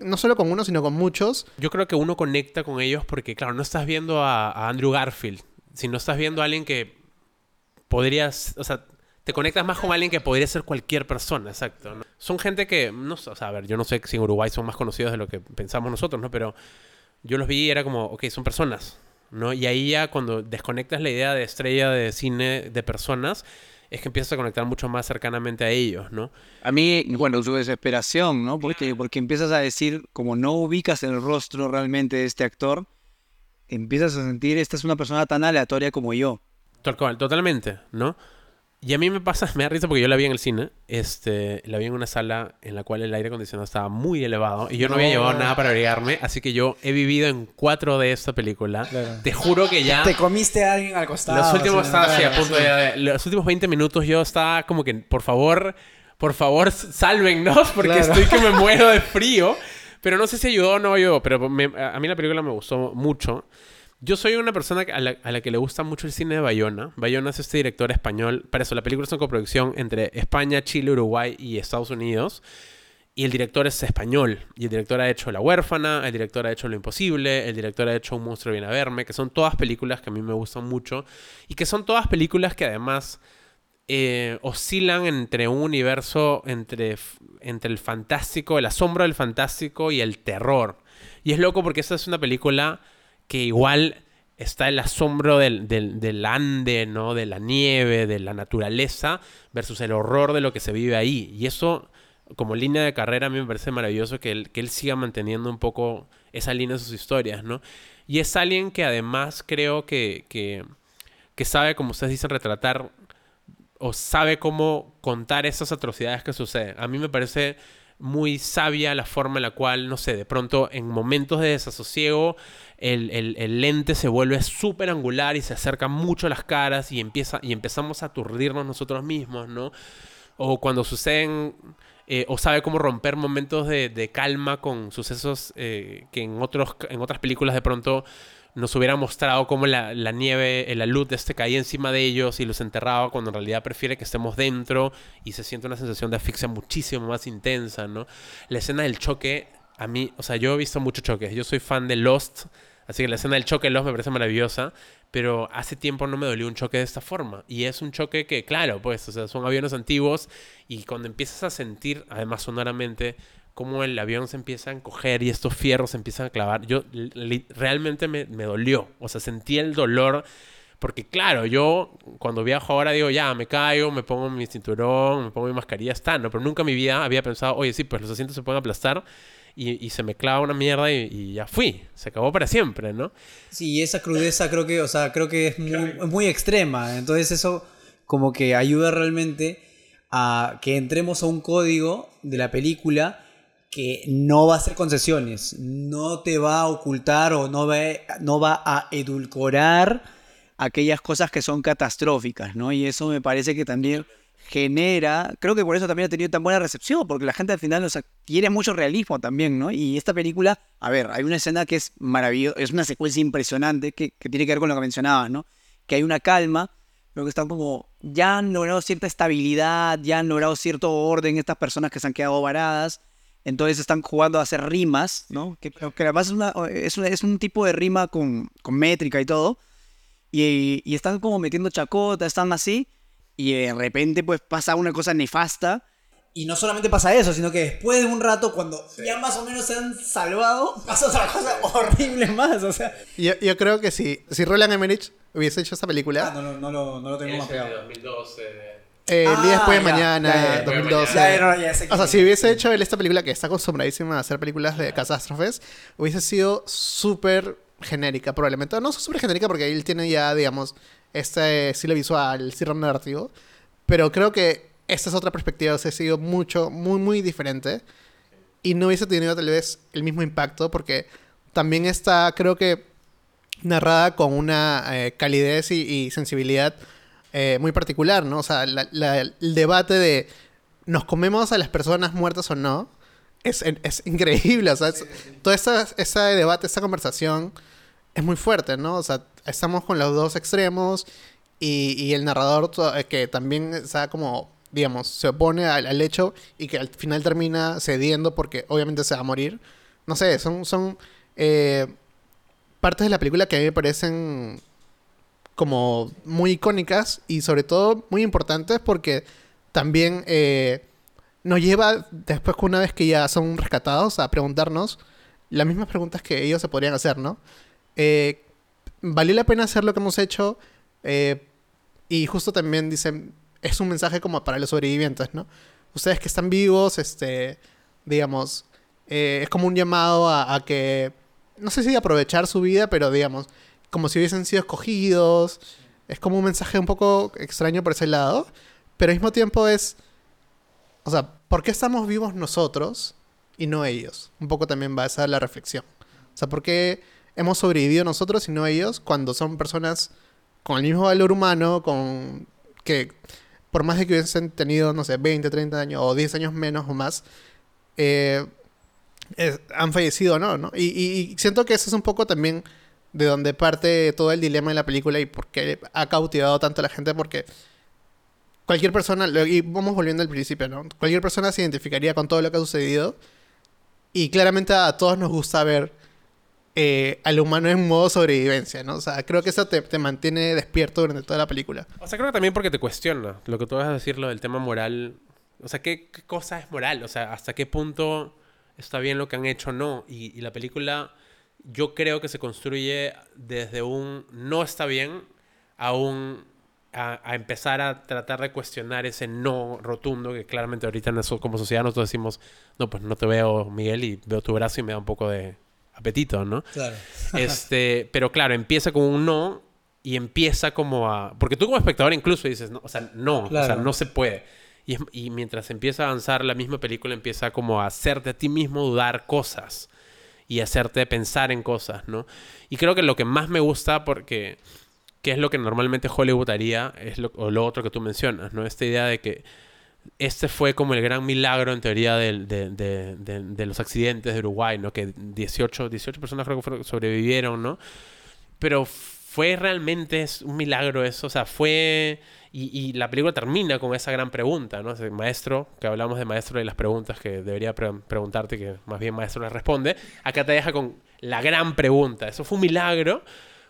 [SPEAKER 3] no solo con uno, sino con muchos.
[SPEAKER 2] Yo creo que uno conecta con ellos porque, claro, no estás viendo a, a Andrew Garfield, sino estás viendo a alguien que podrías, o sea, te conectas más con alguien que podría ser cualquier persona, exacto. ¿no? Son gente que, no o sea, a ver, yo no sé si en Uruguay son más conocidos de lo que pensamos nosotros, ¿no? Pero yo los vi y era como, ok, son personas, ¿no? Y ahí ya cuando desconectas la idea de estrella de cine de personas, es que empiezas a conectar mucho más cercanamente a ellos, ¿no?
[SPEAKER 5] A mí, bueno, su desesperación, ¿no? Porque, porque empiezas a decir, como no ubicas el rostro realmente de este actor, empiezas a sentir, esta es una persona tan aleatoria como yo.
[SPEAKER 2] Totalmente, ¿no? Y a mí me pasa, me da risa porque yo la vi en el cine, este, la vi en una sala en la cual el aire acondicionado estaba muy elevado y yo no, había llevado nada para abrigarme, así que yo he vivido en cuatro de esta película.
[SPEAKER 4] Claro.
[SPEAKER 2] Te juro que ya
[SPEAKER 4] Te comiste a alguien al costado.
[SPEAKER 2] los últimos
[SPEAKER 4] así,
[SPEAKER 2] estaba
[SPEAKER 4] claro,
[SPEAKER 2] a punto
[SPEAKER 4] sí.
[SPEAKER 2] de, los últimos 20 minutos yo estaba como que por favor, por favor, sálvennos porque
[SPEAKER 4] Claro.
[SPEAKER 2] estoy que me muero de frío. Pero no sé si ayudó o no ayudó, pero a mí la película me gustó mucho. Yo soy una persona a la, a la que le gusta mucho el cine de Bayona. Bayona es este director español. Para eso, la película es una coproducción entre España, Chile, Uruguay y Estados Unidos. Y el director es español. Y el director ha hecho La huérfana, el director ha hecho Lo imposible, el director ha hecho Un monstruo viene a verme, que son todas películas que a mí me gustan mucho. Y que son todas películas que además eh, oscilan entre un universo entre, entre el fantástico, el asombro del fantástico y el terror. Y es loco porque esta es una película que igual está el asombro del, del, del ande, ¿no? De la nieve, de la naturaleza, versus el horror de lo que se vive ahí. Y eso, como línea de carrera, a mí me parece maravilloso que él, que él siga manteniendo un poco esa línea de sus historias, ¿no? Y es alguien que además creo que, que, que sabe, como ustedes dicen, retratar o sabe cómo contar esas atrocidades que suceden. A mí me parece muy sabia la forma en la cual, no sé, de pronto en momentos de desasosiego el, el- el lente se vuelve súper angular y se acerca mucho a las caras y, empieza, y empezamos a aturdirnos nosotros mismos, ¿no? O cuando suceden, eh, o sabe cómo romper momentos de, de calma con sucesos eh, que en, otros, en otras películas de pronto nos hubiera mostrado cómo la, la nieve, eh, la luz este caía encima de ellos y los enterraba, cuando en realidad prefiere que estemos dentro y se siente una sensación de asfixia muchísimo más intensa, ¿no? La escena del choque, a mí, o sea, yo he visto muchos choques, yo soy fan de Lost, así que la escena del choque de Lost me parece maravillosa, pero hace tiempo no me dolió un choque de esta forma. Y es un choque que, claro, pues, o sea, son aviones antiguos y cuando empiezas a sentir, además sonoramente, cómo el avión se empieza a encoger y estos fierros se empiezan a clavar, yo realmente me, me dolió. O sea, sentí el dolor. Porque claro, yo cuando viajo ahora digo, ya, me caigo, me pongo mi cinturón, me pongo mi mascarilla, está, ¿no? Pero nunca en mi vida había pensado, oye, sí, pues los asientos se pueden aplastar y, y se me clava una mierda y, y ya fui. Se acabó para siempre, ¿no?
[SPEAKER 4] Sí, esa crudeza creo que, o sea, creo que es muy, muy extrema. Entonces eso como que ayuda realmente a que entremos a un código de la película que no va a hacer concesiones, no te va a ocultar o no va, a edulcorar.
[SPEAKER 5] aquellas cosas que son catastróficas, ¿no? Y eso me parece que también genera, creo que por eso también ha tenido tan buena recepción, porque la gente al final o sea, quiere mucho realismo también, ¿no? Y esta película, a ver, hay una escena que es maravillosa, es una secuencia impresionante que, que tiene que ver con lo que mencionabas, ¿no? Que hay una calma, pero que están como, ya han logrado cierta estabilidad, ya han logrado cierto orden estas personas que se han quedado varadas, entonces están jugando a hacer rimas, ¿no? Que, que además es, una- es, una- es un tipo de rima con, con métrica y todo, y, y están como metiendo chacota, están así, y de repente pues pasa una cosa nefasta.
[SPEAKER 4] Y no solamente pasa eso, sino que después de un rato, cuando ya más o menos se han salvado, pasa otra cosa horrible más. O sea,
[SPEAKER 3] Yo, yo creo que si, si Roland Emmerich hubiese hecho esta película,
[SPEAKER 4] Ah, no, no, no, lo, no lo tengo mapeado.
[SPEAKER 2] 2012.
[SPEAKER 3] Eh, El
[SPEAKER 4] Ah,
[SPEAKER 3] día después de
[SPEAKER 4] ya,
[SPEAKER 3] mañana,
[SPEAKER 4] ya, ya,
[SPEAKER 3] 2012.
[SPEAKER 4] ya, ya, ya, ya sé
[SPEAKER 3] o sea, si
[SPEAKER 4] es.
[SPEAKER 3] hubiese hecho él esta película que está acostumbradísima a hacer películas de catástrofes, hubiese sido súper genérica, probablemente. No súper genérica porque él tiene ya, digamos, este estilo visual, estilo narrativo. Pero creo que esta es otra perspectiva, hubiese sido mucho, muy, muy diferente. Y no hubiese tenido tal vez el mismo impacto porque también está, creo que, narrada con una eh, calidez y, y sensibilidad eh, muy particular, ¿no? O sea, la- la- el debate de ¿nos comemos a las personas muertas o no? Es, es increíble, o sea, es- todo esa- ese debate, esa conversación es muy fuerte, ¿no? O sea, estamos con los dos extremos y, y el narrador eh, que también está como, digamos, se opone al, al hecho y que al final termina cediendo porque obviamente se va a morir. No sé, son, son eh, partes de la película que a mí me parecen como muy icónicas y sobre todo muy importantes porque también eh, nos lleva después que una vez que ya son rescatados a preguntarnos las mismas preguntas que ellos se podrían hacer, ¿no? Eh, ¿Valió la pena hacer lo que hemos hecho? Eh, y justo también dicen, es un mensaje como para los sobrevivientes, ¿no? Ustedes que están vivos, este, digamos, eh, es como un llamado a, a que, no sé si aprovechar su vida, pero digamos, como si hubiesen sido escogidos. Es como un mensaje un poco extraño por ese lado, pero al mismo tiempo es, o sea, ¿por qué estamos vivos nosotros y no ellos? Un poco también va a ser la reflexión. O sea, ¿por qué hemos sobrevivido nosotros y no ellos cuando son personas con el mismo valor humano, con que por más de que hubiesen tenido, no sé, 20, 30 años o 10 años menos o más, eh, es- han fallecido, ¿no? ¿no? Y, y- y siento que eso es un poco también de donde parte todo el dilema de la película y por qué ha cautivado tanto a la gente, porque cualquier persona, y vamos volviendo al principio, ¿no? Cualquier persona se identificaría con todo lo que ha sucedido y claramente a todos nos gusta ver eh, al humano en modo sobrevivencia, ¿no? O sea, creo que eso te, te mantiene despierto durante toda la película.
[SPEAKER 2] O sea, creo que también porque te cuestiona lo que tú vas a decir, lo del tema moral. O sea, ¿qué, cosa es moral? O sea, ¿hasta qué punto está bien lo que han hecho o no? Y la película, yo creo que se construye desde un no está bien a un. A, a empezar a tratar de cuestionar ese no rotundo que claramente ahorita en eso, como sociedad nosotros decimos, no, pues no te veo, Miguel, y veo tu brazo y me da un poco de apetito, ¿no?
[SPEAKER 4] Claro.
[SPEAKER 2] Este, pero claro, empieza con un no y empieza como a... Porque tú como espectador incluso dices, no, o sea, no, o sea,
[SPEAKER 4] Claro.
[SPEAKER 2] no se puede. Y, es- y mientras empieza a avanzar la misma película, empieza como a hacerte a ti mismo dudar cosas y hacerte pensar en cosas, ¿no? Y creo que lo que más me gusta, porque que es lo que normalmente Hollywood haría, es lo, o lo otro que tú mencionas, ¿no? Esta idea de que este fue como el gran milagro en teoría de, de- de- los accidentes de Uruguay, ¿no? Que 18, 18 personas creo sobrevivieron, ¿no? Pero fue realmente un milagro eso, o sea, fue... Y, la película termina con esa gran pregunta, ¿no? Ese maestro, que hablamos de maestro y las preguntas que debería pre- preguntarte, que más bien maestro les responde, acá te deja con la gran pregunta. ¿Eso fue un milagro?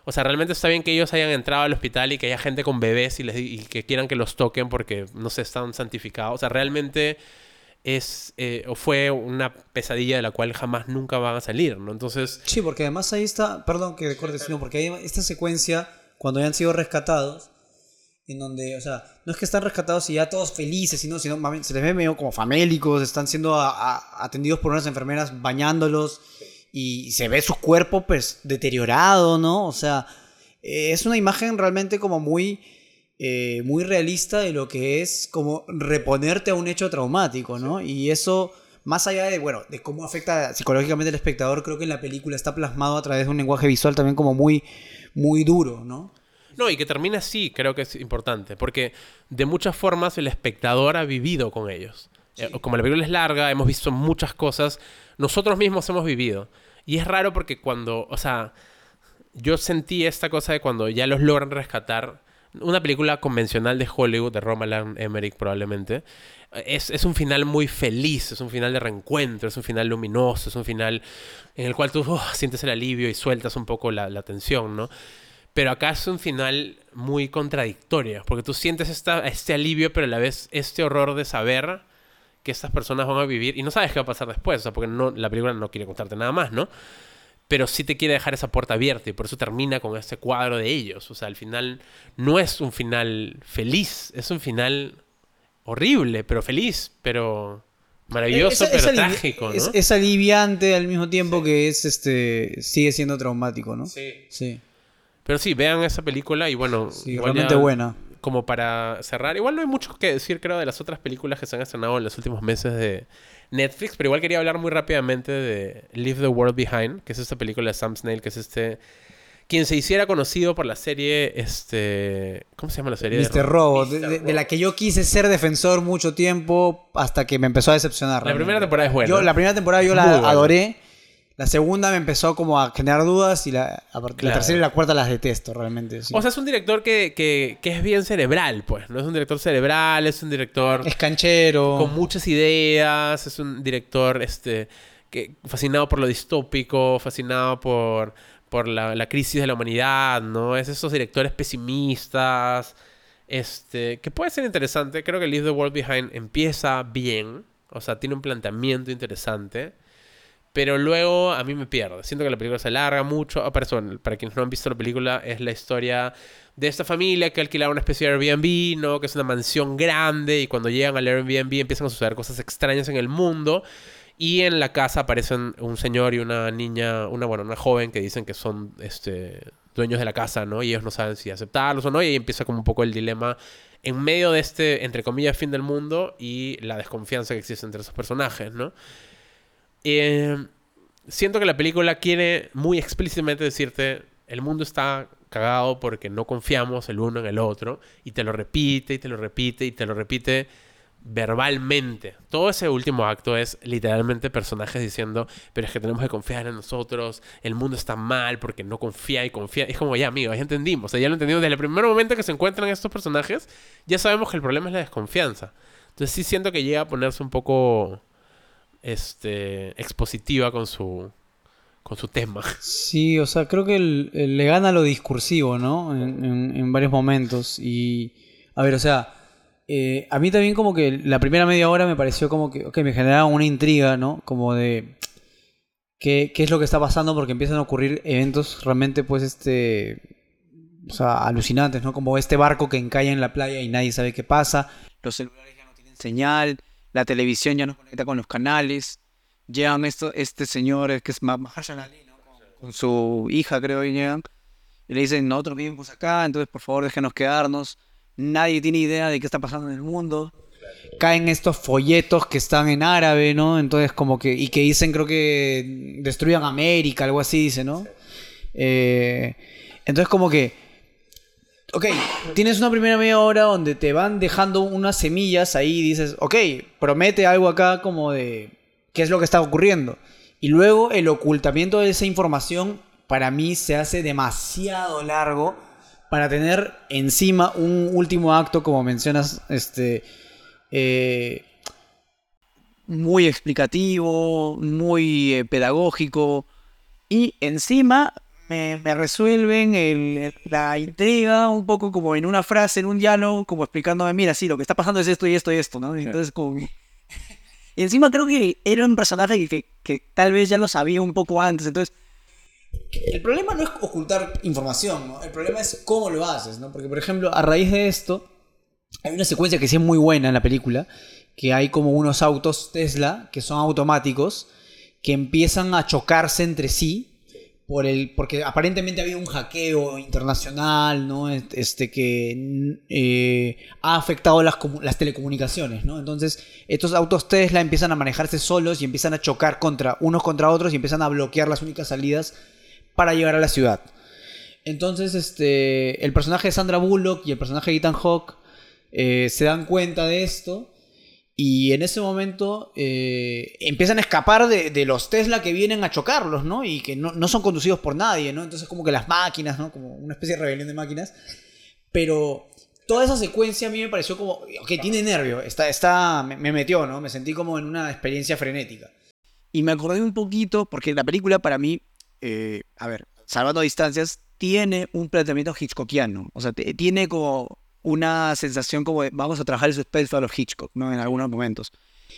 [SPEAKER 2] O sea, realmente está bien que ellos hayan entrado al hospital y que haya gente con bebés y, les, y que quieran que los toquen porque no se están santificados. O sea, realmente es eh, o fue una pesadilla de la cual jamás nunca van a salir, ¿no? Entonces,
[SPEAKER 4] Sí, porque además ahí está, perdón que corte, sino porque hay esta secuencia cuando ya han sido rescatados, en donde, o sea, no es que están rescatados y ya todos felices, sino, sino más bien se les ve medio como famélicos, están siendo a- a- atendidos por unas enfermeras bañándolos y se ve su cuerpo pues deteriorado, ¿no? O sea, eh, es una imagen realmente como muy, eh, muy realista de lo que es como reponerte a un hecho traumático, ¿no? Y eso, más allá de, bueno, de cómo afecta psicológicamente al espectador, creo que en la película está plasmado a través de un lenguaje visual también como muy, muy duro, ¿no?
[SPEAKER 2] No, y que termine así, creo que es importante, porque de muchas formas el espectador ha vivido con ellos. Eh, como la película es larga, hemos visto muchas cosas, nosotros mismos hemos vivido. Y es raro porque cuando, o sea, yo sentí esta cosa de cuando ya los logran rescatar, una película convencional de Hollywood, de Romaland Emmerich probablemente, es, es un final muy feliz, es un final de reencuentro, es un final luminoso, es un final en el cual tú oh, sientes el alivio y sueltas un poco la, la tensión, ¿no? Pero acá es un final muy contradictorio, porque tú sientes esta, este alivio, pero a la vez este horror de saber que estas personas van a vivir y no sabes qué va a pasar después, o sea, porque no, la película no quiere contarte nada más, ¿no? Pero sí te quiere dejar esa puerta abierta y por eso termina con este cuadro de ellos. O sea, al final no es un final feliz, es un final horrible, pero feliz, pero maravilloso,
[SPEAKER 4] Es- es
[SPEAKER 2] pero trágico, ¿no?
[SPEAKER 4] Es, es aliviante al mismo tiempo que es este sigue siendo traumático, ¿no?
[SPEAKER 2] Sí.
[SPEAKER 4] Sí,
[SPEAKER 2] Pero sí, vean esa película y bueno,
[SPEAKER 4] sí, realmente
[SPEAKER 2] ya-
[SPEAKER 4] buena.
[SPEAKER 2] como para cerrar, igual no hay mucho que decir, creo, de las otras películas que se han estrenado en los últimos meses de Netflix, pero igual quería hablar muy rápidamente de Leave the World Behind, que es esta película de Sam Snail, que es este... Quien se hiciera conocido por la serie, este... ¿Cómo se llama la serie?
[SPEAKER 4] Mr. Robot, de, de- de la que yo quise ser defensor mucho tiempo hasta que me empezó a decepcionar.
[SPEAKER 2] La
[SPEAKER 4] realmente.
[SPEAKER 2] primera temporada es buena.
[SPEAKER 4] Yo, la primera temporada yo la adoré. La segunda me empezó como a generar dudas y la, a partir- la
[SPEAKER 2] Claro.
[SPEAKER 4] tercera y la cuarta las detesto realmente. sí.
[SPEAKER 2] O sea, es un director que, que, que es bien cerebral, pues. No es un director cerebral, es un director...
[SPEAKER 4] es canchero.
[SPEAKER 2] con muchas ideas, es un director este, que, fascinado por lo distópico, fascinado por, por la, la crisis de la humanidad, ¿no? Es esos directores pesimistas, este, que puede ser interesante. Creo que Leave the World Behind empieza bien, o sea, tiene un planteamiento interesante, Pero luego a mí me pierde. Siento que la película se alarga mucho. Perdón, para quienes no han visto la película, es la historia de esta familia que alquilaba una especie de Airbnb, ¿no? Que es una mansión grande y cuando llegan al Airbnb empiezan a suceder cosas extrañas en el mundo. Y en la casa aparecen un señor y una niña, una, bueno, una joven que dicen que son este, dueños de la casa, ¿no? Y ellos no saben si aceptarlos o no. Y ahí empieza como un poco el dilema en medio de este, entre comillas, fin del mundo y la desconfianza que existe entre esos personajes, ¿no? Eh, siento que la película quiere muy explícitamente decirte, el mundo está cagado porque no confiamos el uno en el otro, y te lo repite, y te lo repite, y te lo repite verbalmente. Todo ese último acto es literalmente personajes diciendo, pero es que tenemos que confiar en nosotros, el mundo está mal porque no confía y confía. Es como, ya amigos, ya entendimos, o sea, ya lo entendimos desde el primer momento que se encuentran estos personajes, ya sabemos que el problema es la desconfianza. Entonces sí siento que llega a ponerse un poco este expositiva con su con su tema.
[SPEAKER 4] Sí, o sea, creo que el- el- le gana lo discursivo, ¿no? En, en- en varios momentos. Y, a ver, o sea, eh, a mí también como que la primera media hora me pareció como que, ok, me generaba una intriga, ¿no? Como de qué, qué es lo que está pasando porque empiezan a ocurrir eventos realmente, pues, este, o sea, alucinantes, ¿no? Como este barco que encalla en la playa y nadie sabe qué pasa.
[SPEAKER 5] Los celulares ya no tienen señal, la televisión ya no conecta con los canales. Llegan esto, este señor que es Ma- Mahershala Ali, ¿no? con, con su hija, creo, y llegan. Y le dicen, nosotros vivimos acá, entonces por favor déjenos quedarnos. Nadie tiene idea de qué está pasando en el mundo.
[SPEAKER 4] caen estos folletos que están en árabe, ¿no? Entonces como que, y que dicen creo que destruyan América, algo así dice, ¿no? Eh, entonces como que, ok, tienes una primera media hora donde te van dejando unas semillas ahí y dices, ok, promete algo acá como de qué es lo que está ocurriendo. Y luego el ocultamiento de esa información para mí se hace demasiado largo para tener encima un último acto, como mencionas, este, eh,
[SPEAKER 5] Muy explicativo, muy eh, pedagógico. Y encima me, me resuelven el- el- la intriga un poco como en una frase, en un diálogo, como explicándome, mira, sí, lo que está pasando es esto y esto y esto, ¿no? Y Entonces como... que- Y encima creo que era un personaje que, que, que tal vez ya lo sabía un poco antes, entonces...
[SPEAKER 4] El problema no es ocultar información, ¿no? El problema es cómo lo haces, ¿no? Porque, por ejemplo, a raíz de esto, hay una secuencia que sí es muy buena en la película, que hay como unos autos Tesla que son automáticos, que empiezan a chocarse entre sí, por el, porque aparentemente había un hackeo internacional, ¿no? Este que eh, ha afectado las, las telecomunicaciones, ¿no? Entonces, estos autos Tesla empiezan a manejarse solos y empiezan a chocar contra unos contra otros y empiezan a bloquear las únicas salidas para llegar a la ciudad. Entonces, este, el personaje de Sandra Bullock y el personaje de Ethan Hawke eh, se dan cuenta de esto y en ese momento eh, empiezan a escapar de, los Tesla que vienen a chocarlos, ¿no? Y que no, no son conducidos por nadie, ¿no? Entonces como que las máquinas, ¿no? Como una especie de rebelión de máquinas. Pero toda esa secuencia a mí me pareció como, ok, tiene nervio, está, está, me, me metió, ¿no? Me sentí como en una experiencia frenética.
[SPEAKER 5] Y me acordé un poquito, porque la película para mí, eh, a ver, salvando distancias, tiene un planteamiento hitchcockiano. O sea, tiene como una sensación como de vamos a trabajar el suspenso a los Hitchcock, ¿no? En algunos momentos.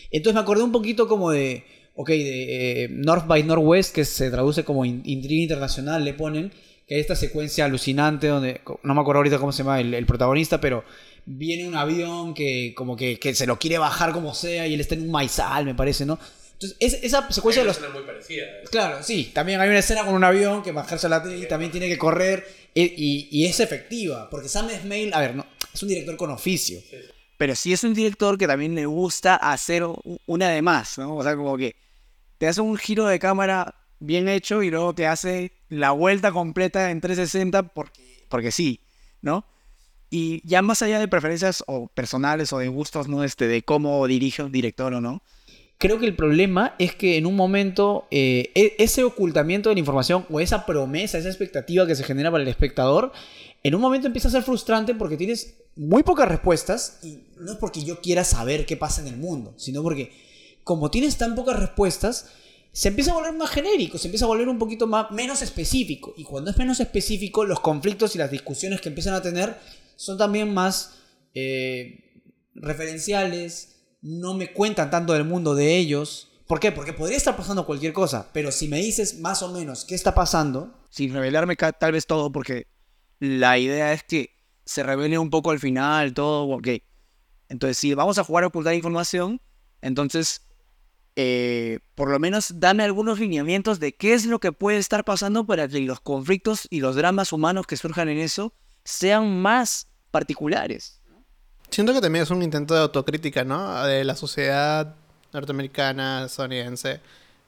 [SPEAKER 4] Entonces me acordé un poquito como de, ok, de eh, North by Northwest, que se traduce como in- intriga internacional, le ponen, que hay esta secuencia alucinante donde, no me acuerdo ahorita cómo se llama el, el protagonista, pero viene un avión que como que, que se lo quiere bajar como sea y él está en un maizal, me parece, ¿no? Entonces, es- esa secuencia de los...
[SPEAKER 2] muy parecida.
[SPEAKER 4] Claro, sí, también hay una escena con un avión que bajarse a la tele y también tiene que correr y, y- y es efectiva, porque Sam Esmail, a ver, no, es un director con oficio.
[SPEAKER 5] Pero sí es un director que también le gusta hacer una de más, ¿no? O sea, como que te hace un giro de cámara bien hecho y luego te hace la vuelta completa en 360 porque, porque sí, ¿no? Y ya más allá de preferencias o personales o de gustos, ¿no? Este, de cómo dirige un director o no.
[SPEAKER 4] Creo que el problema es que en un momento eh, e- ese ocultamiento de la información o esa promesa, esa expectativa que se genera para el espectador, en un momento empieza a ser frustrante porque tienes muy pocas respuestas y no es porque yo quiera saber qué pasa en el mundo, sino porque como tienes tan pocas respuestas, se empieza a volver más genérico, se empieza a volver un poquito más menos específico. Y cuando es menos específico, los conflictos y las discusiones que empiezan a tener son también más eh, referenciales, no me cuentan tanto del mundo de ellos. ¿Por qué? Porque podría estar pasando cualquier cosa, pero si me dices más o menos qué está pasando,
[SPEAKER 5] Sin revelarme tal vez todo, porque la idea es que se revele un poco al final, todo, ok. Entonces, si vamos a jugar a ocultar información, entonces, eh, por lo menos dame algunos lineamientos de qué es lo que puede estar pasando para que los conflictos y los dramas humanos que surjan en eso sean más particulares.
[SPEAKER 3] Siento que también es un intento de autocrítica, ¿no? De la sociedad norteamericana, estadounidense.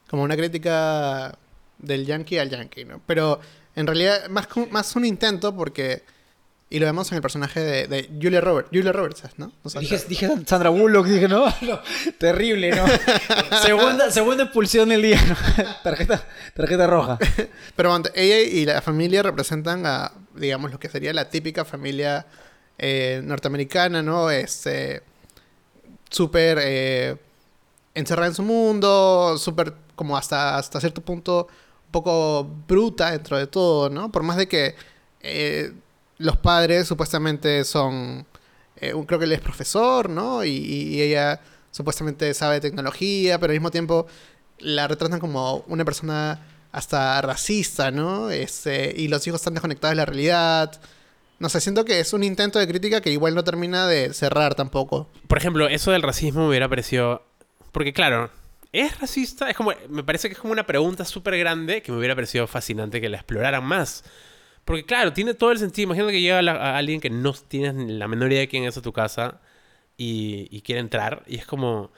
[SPEAKER 3] Como una crítica del yankee al yankee, ¿no? Pero en realidad, más, más un intento porque... Y lo vemos en el personaje de, de Julia Roberts. Julia Roberts, ¿no? O sea,
[SPEAKER 4] dije, dije Sandra Bullock, dije, no, no, terrible, ¿no? segunda, segunda expulsión del día, ¿no? tarjeta, tarjeta roja.
[SPEAKER 3] Pero bueno, ella y la familia representan a, digamos, lo que sería la típica familia eh, norteamericana, ¿no? Este, súper eh, encerrada en su mundo, súper como hasta, hasta cierto punto un poco bruta dentro de todo, ¿no? Por más de que eh, los padres supuestamente son, creo que él es profesor, ¿no? Y, ella supuestamente sabe tecnología, pero al mismo tiempo la retratan como una persona hasta racista, ¿no? Este, y los hijos están desconectados de la realidad. No sé, siento que es un intento de crítica que igual no termina de cerrar tampoco.
[SPEAKER 2] Por ejemplo, eso del racismo me hubiera parecido. Porque, claro, ¿es racista? Es como. Me parece que es como una pregunta súper grande que me hubiera parecido fascinante que la exploraran más. Porque, claro, tiene todo el sentido. Imagínate que llega a alguien que no tienes la menor idea de quién es a tu casa y, y quiere entrar. Y es como.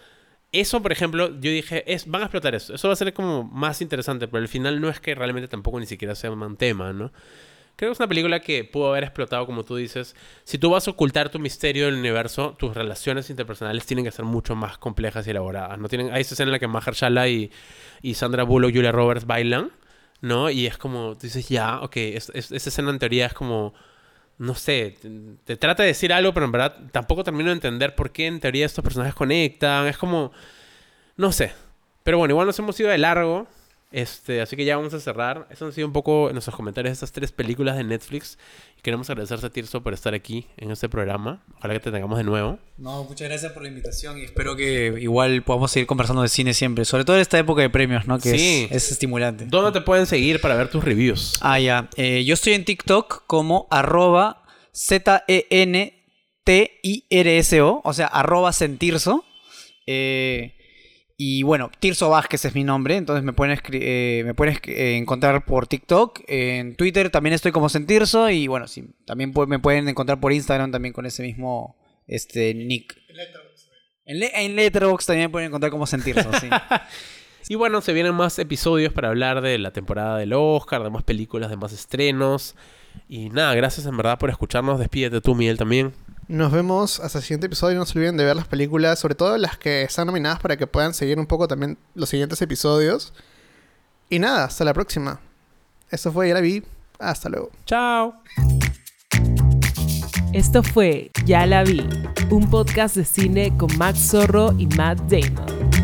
[SPEAKER 2] Eso, por ejemplo, yo dije, es, van a explotar eso. Eso va a ser como más interesante, pero al final no es que realmente tampoco ni siquiera sea un tema, ¿no? Creo que es una película que pudo haber explotado, como tú dices. Si tú vas a ocultar tu misterio del universo, tus relaciones interpersonales tienen que ser mucho más complejas y elaboradas. ¿no? Tienen, hay esa escena en la que Mahershala y, y Sandra Bullock, Julia Roberts bailan, ¿no? Y es como, dices, ya, ok, es- es- esa escena en teoría es como, no sé, te trata de decir algo, pero en verdad tampoco termino de entender por qué en teoría estos personajes conectan. Es como, no sé. Pero bueno, igual nos hemos ido de largo. Este, así que ya vamos a cerrar. Esos han sido un poco nuestros comentarios de estas tres películas de Netflix. Y queremos agradecerte a Tirso por estar aquí en este programa. Ojalá que te tengamos de nuevo.
[SPEAKER 4] No, muchas gracias por la invitación y espero que igual podamos seguir conversando de cine siempre, sobre todo en esta época de premios, ¿no? Que
[SPEAKER 2] Sí.
[SPEAKER 4] es, es estimulante.
[SPEAKER 2] ¿Dónde te pueden seguir para ver tus reviews?
[SPEAKER 4] Ah, ya. Eh, yo estoy en TikTok como arroba Z-E-N-T-I-R-S-O, o sea, arroba sentirso. Eh, y bueno, Tirso Vázquez es mi nombre, entonces me pueden, escri- eh, me pueden eh, encontrar por TikTok. En Twitter también estoy como Sentirso y bueno, sí, también pu- me pueden encontrar por Instagram también con ese mismo este, nick. En, Le- en Letterboxd también me pueden encontrar como Sentirso, sí.
[SPEAKER 2] Y bueno, se vienen más episodios para hablar de la temporada del Oscar, de más películas, de más estrenos. Y nada, gracias en verdad por escucharnos. Despídete tú, Miguel, también.
[SPEAKER 3] Nos vemos hasta el siguiente episodio. No se olviden de ver las películas, sobre todo las que están nominadas para que puedan seguir un poco también los siguientes episodios. Y nada, hasta la próxima. Esto fue Ya la vi. Hasta luego.
[SPEAKER 2] Chao.
[SPEAKER 1] Esto fue Ya la vi, un podcast de cine con Max Zorro y Matt Damon.